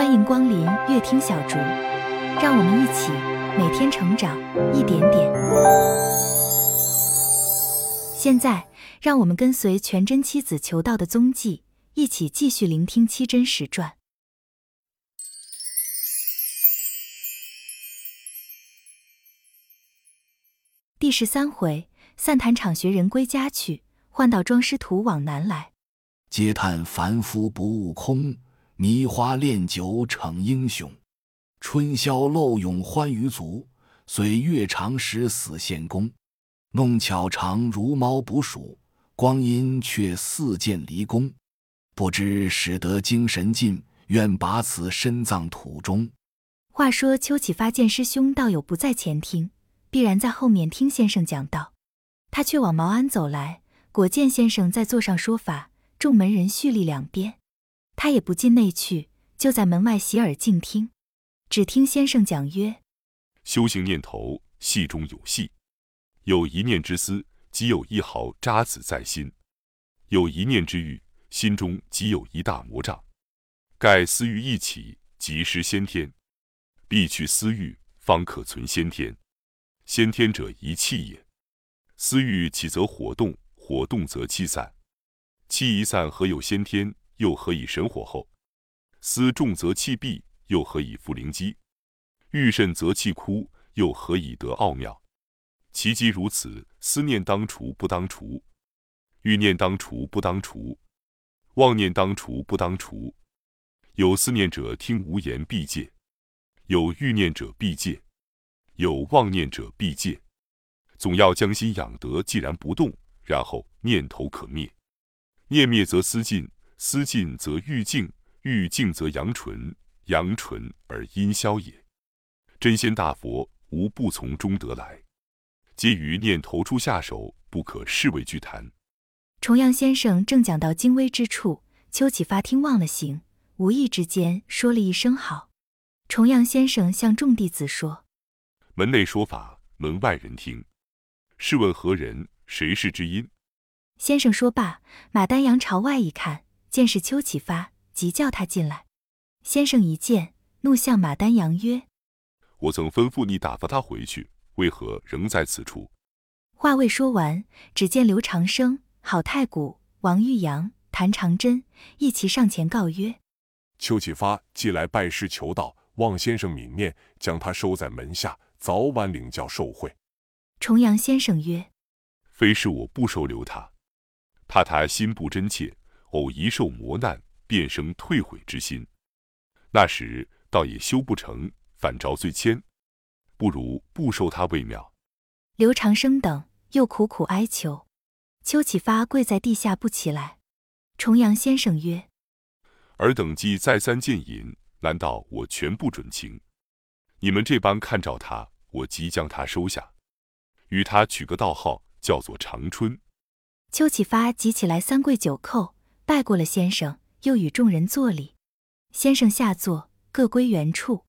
欢迎光临乐听小竹，让我们一起每天成长一点点。现在，让我们跟随全真七子求道的踪迹，一起继续聆听七真实传第十三回：散坛场学人归家去，换道庄师徒往南来。嗟叹凡夫不悟空。迷花炼酒逞英雄，春宵漏永欢娱足，岁月长时死献功。弄巧长如猫捕鼠，光阴却似箭离弓。不知使得精神尽，愿把此身葬土中。话说邱启发见师兄道友不在前厅，必然在后面听先生讲道。他却往茅庵走来，果见先生在座上说法，众门人蓄立两边。他也不进内去，就在门外洗耳静听。只听先生讲曰：“修行念头，戏中有戏，有一念之思，即有一毫渣滓在心；有一念之欲，心中即有一大魔障。盖思欲一起，即失先天；必去思欲，方可存先天。先天者，一气也。思欲起则火动，火动则气散，气一散，何有先天？”又何以神火候？思重则气闭，又何以复灵机？欲甚则气枯，又何以得奥妙？其机如此，思念当除不当除，欲念当除不当除，妄念当除不当除。有思念者，听无言必戒；有欲念者必戒；有妄念者必戒。总要将心养得既然不动，然后念头可灭，念灭则思尽。思尽则欲静，欲静则阳纯，阳纯而阴消也。真仙大佛无不从中得来，皆于念头处下手，不可视为具谈。重阳先生正讲到精微之处，邱启发听忘了形，无意之间说了一声好。重阳先生向众弟子说：“门内说法，门外人听。试问何人？谁是知音？”先生说罢，马丹阳朝外一看。见是邱启发，即叫他进来。先生一见，怒向马丹阳曰：“我曾吩咐你打发他回去，为何仍在此处？”话未说完，只见刘长生、郝太古、王玉阳、谭长真一齐上前告曰：“邱启发既来拜师求道，望先生悯念，将他收在门下，早晚领教受贿。”重阳先生曰：“非是我不收留他，怕他心不真切。”偶一受磨难，便生退悔之心，那时倒也修不成，反招罪愆，不如不收他为妙。刘长生等又苦苦哀求，邱启发跪在地下不起来。重阳先生曰：“尔等既再三谏引，难道我全不准情？你们这般看照他，我即将他收下，与他取个道号，叫做长春。”邱启发即起来三跪九叩。拜过了先生，又与众人作礼。先生下座，各归原处。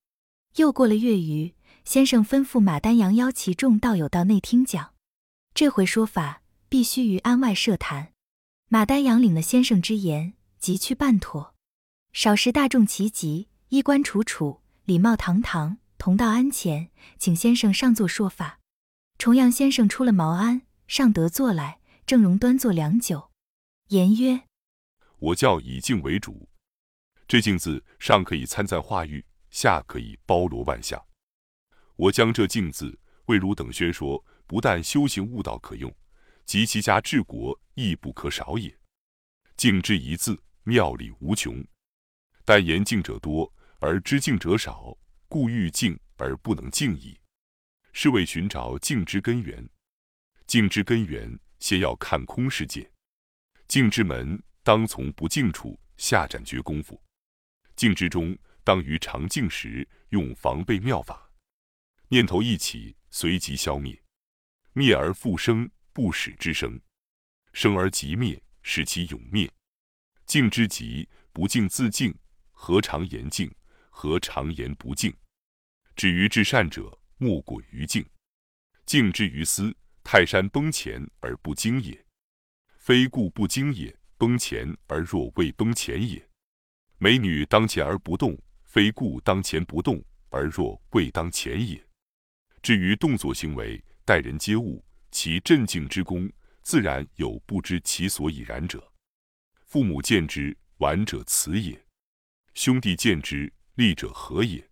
又过了月余，先生吩咐马丹阳邀其众道友到内厅讲。这回说法必须于庵外设坛。马丹阳领了先生之言，即去办妥。少时大众齐集，衣冠楚楚，礼貌堂堂，同到庵前，请先生上座说法。重阳先生出了茅庵，上得坐来，正容端坐良久，言曰。我教以静为主，这静字上可以参赞化育，下可以包罗万象。我将这静字为汝等宣说，不但修行悟道可用，及其家治国亦不可少也。静之一字，妙理无穷。但言静者多，而知静者少，故欲静而不能静矣。是为寻找静之根源。静之根源，先要看空世界。静之门。当从不静处下斩绝功夫，静之中，当于常静时用防备妙法。念头一起，随即消灭；灭而复生，不使之生；生而即灭，使其永灭。静之极，不静自静，何尝言静？何尝言不静？至于至善者，莫过于静。静之于斯，泰山崩前而不惊也，非故不惊也。崩前而若未崩前也，美女当前而不动，非故当前不动，而若未当前也。至于动作行为，待人接物，其镇静之功，自然有不知其所以然者。父母见之，玩者慈也；兄弟见之，利者和也；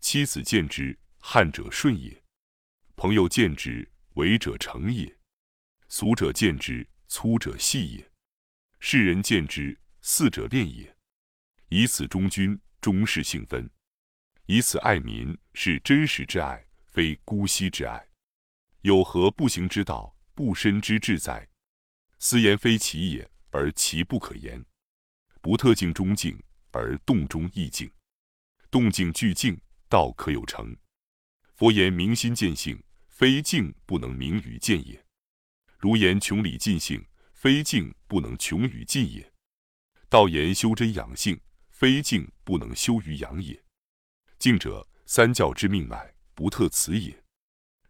妻子见之，汉者顺也；朋友见之，为者成也；俗者见之，粗者细也；世人见之，四者恋也。以此忠君，终是性分；以此爱民，是真实之爱，非姑息之爱。有何不行之道，不身之志哉？斯言非其也，而其不可言。不特静中静，而动中亦静。动静俱静，道可有成。佛言明心见性，非静不能明于见也。如言穷理尽性，非静不能穷于尽也。道言修真养性，非静不能修于养也。静者，三教之命脉，不特此也。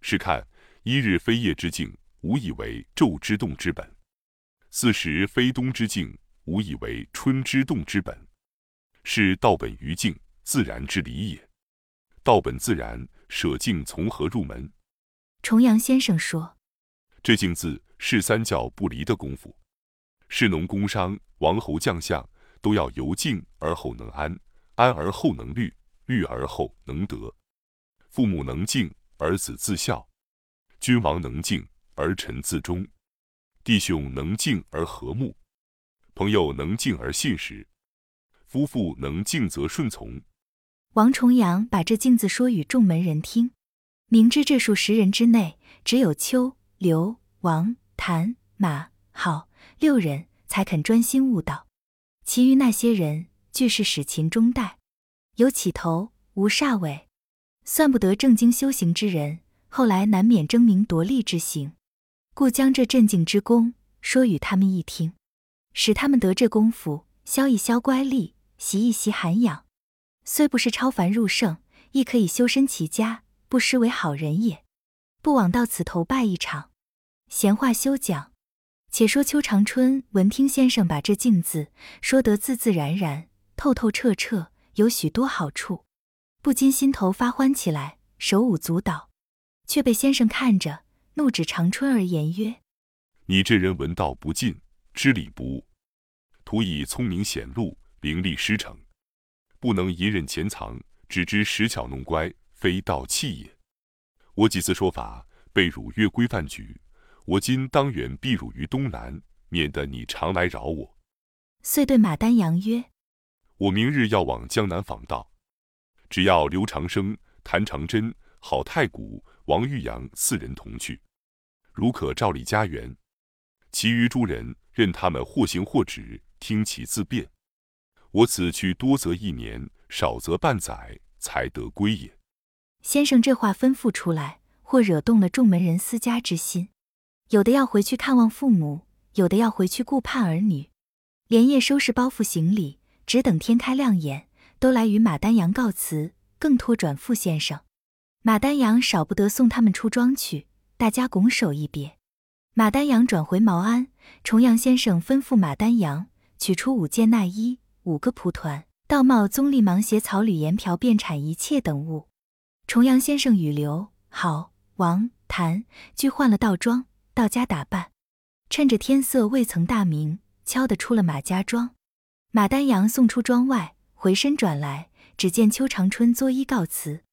试看。一日非夜之静，无以为昼之动之本；四时非冬之静，无以为春之动之本。是道本于静，自然之理也。道本自然，舍静从何入门？重阳先生说：“这静字是三教不离的功夫。士农工商、王侯将相，都要由静而后能安，安而后能虑，虑而后能得。父母能静，儿子自孝。”君王能静儿臣自忠，弟兄能静而和睦，朋友能静而信实，夫妇能静则顺从。王重阳把这“静”字说与众门人听，明知这数十人之内，只有邱、刘、王、谭、马、郝六人才肯专心悟道，其余那些人俱是使秦中代，有起头无煞尾，算不得正经修行之人。后来难免争名夺利之行，故将这镇静之功说与他们一听，使他们得这功夫，消一消乖戾，习一习涵养，虽不是超凡入圣，亦可以修身齐家，不失为好人也。不枉到此头拜一场。闲话休讲，且说邱长春闻听先生把这静字说得自自然然、透透彻彻，有许多好处，不禁心头发欢起来，手舞足蹈。却被先生看着，怒指长春而言曰：“你这人闻道不进，知礼不悟，徒以聪明显露，伶俐失诚，不能隐忍潜藏，只知使巧弄乖，非道器也。我几次说法，被汝越规范举，我今当远避汝于东南，免得你常来扰我。”遂对马丹阳曰：“我明日要往江南访道，只要刘长生、谭长真、郝太古。”王玉阳四人同去，如可照例家园，其余诸人任他们或行或止，听其自便。我此去多则一年，少则半载，才得归也。先生这话吩咐出来，或惹动了众门人私家之心，有的要回去看望父母，有的要回去顾盼儿女，连夜收拾包袱行李，只等天开亮眼，都来与马丹阳告辞，更托转付先生。马丹阳少不得送他们出庄去，大家拱手一别。马丹阳转回毛安，重阳先生吩咐马丹阳取出五件内衣、五个蒲团、道帽、棕笠芒鞋、草履盐瓢、便铲一切等物。重阳先生与刘、郝、王、谭俱换了道装，到家打扮，趁着天色未曾大明，悄地出了马家庄。马丹阳送出庄外，回身转来，只见邱长春作揖告辞。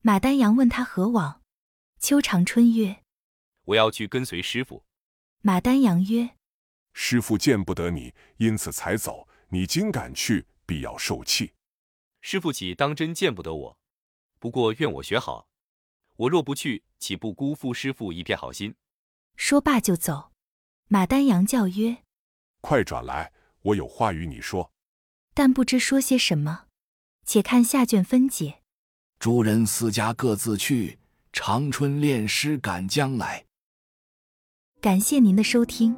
马丹阳问他何往，邱长春曰：“我要去跟随师傅。”马丹阳曰：“师傅见不得你，因此才走。你今敢去，必要受气。师傅岂当真见不得我？不过愿我学好。我若不去，岂不辜负师傅一片好心？”说罢就走。马丹阳叫曰：“快转来，我有话与你说。”但不知说些什么，且看下卷分解。诸人私家各自去，长春练师赶将来。感谢您的收听，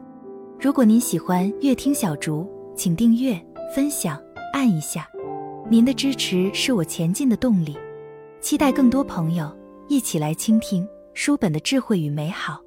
如果您喜欢乐听小竹，请订阅、分享、按一下，您的支持是我前进的动力。期待更多朋友一起来倾听书本的智慧与美好。